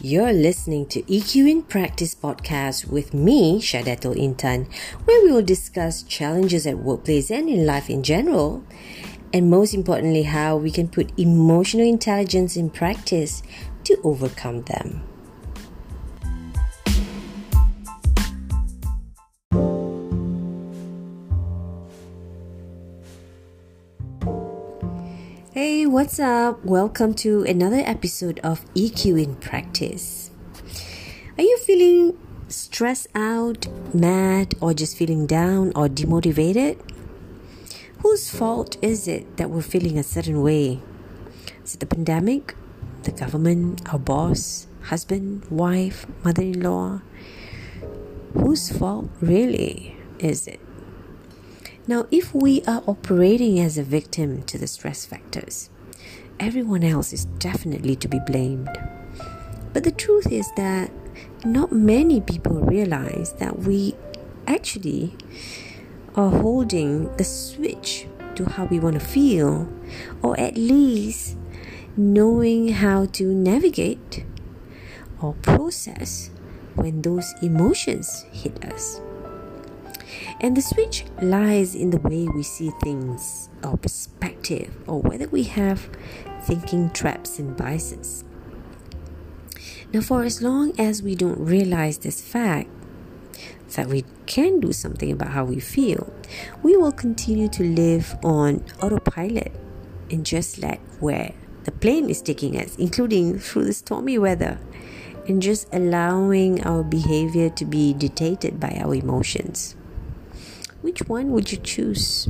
You're listening to EQ in Practice podcast with me, Shadatul Intan, where we will discuss challenges at workplace and in life in general. And most importantly, how we can put emotional intelligence in practice to overcome them. Hey, what's up? Welcome to another episode of EQ in Practice. Are you feeling stressed out, mad, or just feeling down or demotivated? Whose fault is it that we're feeling a certain way? Is it the pandemic, the government, our boss, husband, wife, mother in law? Whose fault really is it? Now, if we are operating as a victim to the stress factors, everyone else is definitely to be blamed. But the truth is that not many people realize that we actually are holding the switch to how we want to feel, or at least knowing how to navigate or process when those emotions hit us. And the switch lies in the way we see things, our perspective, or whether we have thinking traps and biases. Now, for as long as we don't realize this fact, that we can do something about how we feel, we will continue to live on autopilot and just let where the plane is taking us, including through the stormy weather, and just allowing our behavior to be dictated by our emotions. Which one would you choose?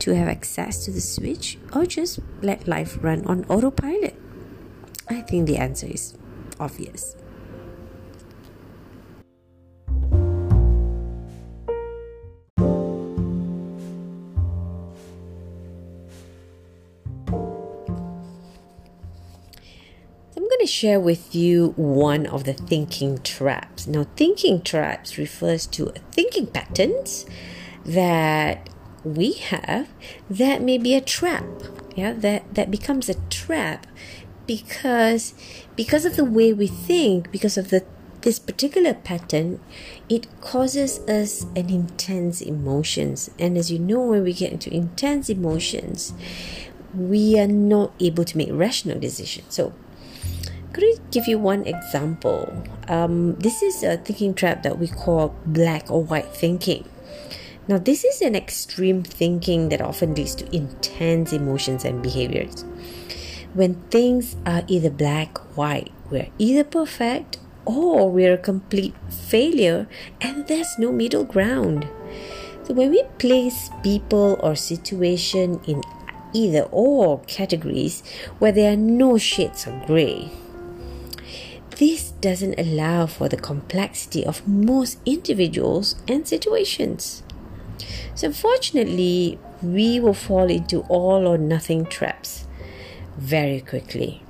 To have access to the switch or just let life run on autopilot? I think the answer is obvious. I'm going to share with you one of the thinking traps. Now, thinking traps refers to thinking patterns that we have that may be a trap yeah that that becomes a trap because because of the way we think because of the this particular pattern it causes us an intense emotions and as you know when we get into intense emotions we are not able to make rational decisions so could I give you one example? Um, this is a thinking trap that we call black or white thinking. Now, this is an extreme thinking that often leads to intense emotions and behaviors. When things are either black or white, we're either perfect or we're a complete failure, and there's no middle ground. So, when we place people or situation in either or categories where there are no shades of gray, this doesn't allow for the complexity of most individuals and situations. So, unfortunately, we will fall into all or nothing traps very quickly.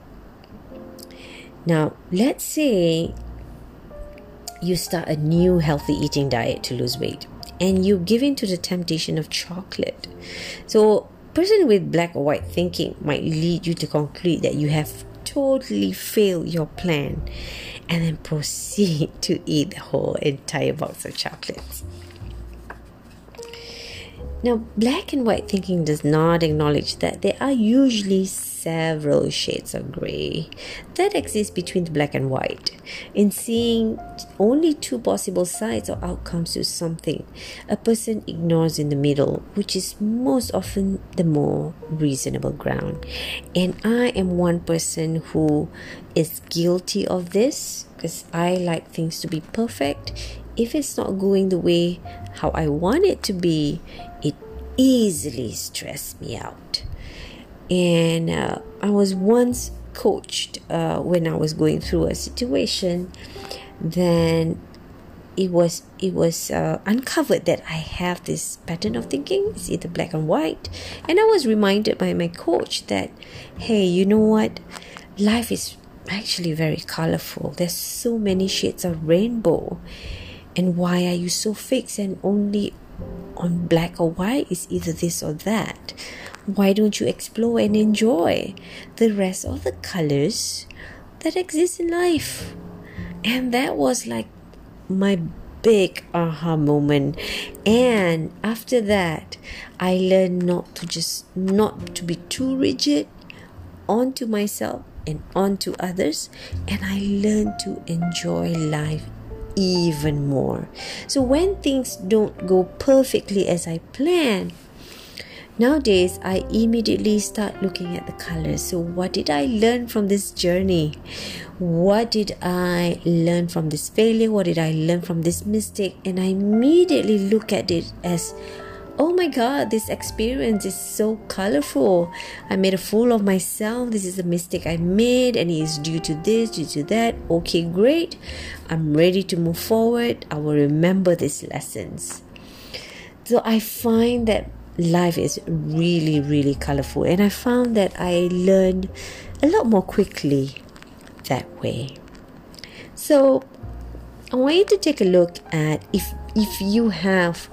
Now, let's say you start a new healthy eating diet to lose weight and you give in to the temptation of chocolate. So, person with black or white thinking might lead you to conclude that you have totally failed your plan and then proceed to eat the whole entire box of chocolates. Now, black and white thinking does not acknowledge that there are usually several shades of gray that exist between the black and white. In seeing only two possible sides or outcomes to something, a person ignores in the middle, which is most often the more reasonable ground. And I am one person who is guilty of this because I like things to be perfect. If it's not going the way how I want it to be, easily stress me out. And uh, I was once coached uh, when I was going through a situation, then it was it was uh, uncovered that I have this pattern of thinking. It's either black and white, and I was reminded by my coach that, hey, you know what, life is actually very colorful. There's so many shades of rainbow, and why are you so fixed and only on black or white is either this or that. Why don't you explore and enjoy the rest of the colors that exist in life? And that was like my big aha moment. And after that, I learned not to just not to be too rigid onto myself and onto others and I learned to enjoy life even more. So when things don't go perfectly as I plan, Nowadays, I immediately start looking at the colors. So, what did I learn from this journey? What did I learn from this failure? What did I learn from this mistake? And I immediately look at it as oh my god, this experience is so colorful. I made a fool of myself. This is a mistake I made, and it is due to this, due to that. Okay, great. I'm ready to move forward. I will remember these lessons. So I find that life is really, really colorful. And I found that I learned a lot more quickly that way. So I want you to take a look at if if you have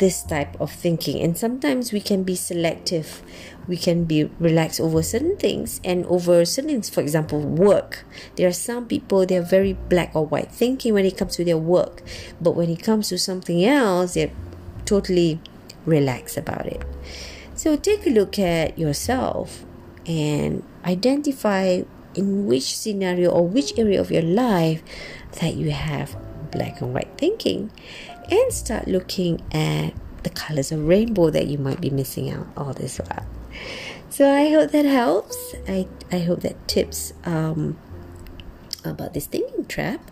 this type of thinking. And sometimes we can be selective. We can be relaxed over certain things and over certain things. For example work. There are some people they're very black or white thinking when it comes to their work. But when it comes to something else they're totally relaxed about it. So take a look at yourself and identify in which scenario or which area of your life that you have black and white thinking and start looking at the colors of rainbow that you might be missing out all this while. So I hope that helps. I, I hope that tips um, about this thinking trap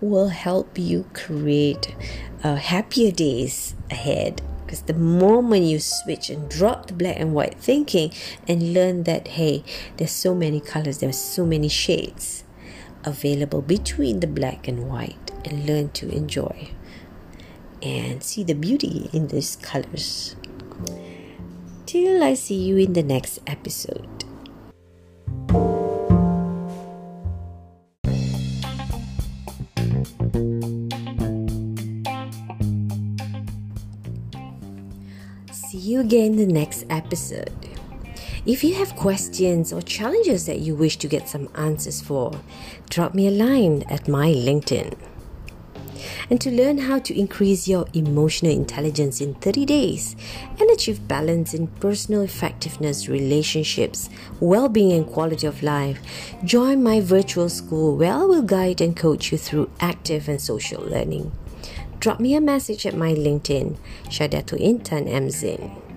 will help you create uh, happier days ahead because the moment you switch and drop the black and white thinking and learn that, hey, there's so many colors, there's so many shades available between the black and white, and learn to enjoy and see the beauty in these colors. Till I see you in the next episode. See you again in the next episode. If you have questions or challenges that you wish to get some answers for, drop me a line at my LinkedIn. And to learn how to increase your emotional intelligence in 30 days and achieve balance in personal effectiveness, relationships, well being, and quality of life, join my virtual school where I will guide and coach you through active and social learning drop me a message at my LinkedIn, Shadatul Intan M. Zin.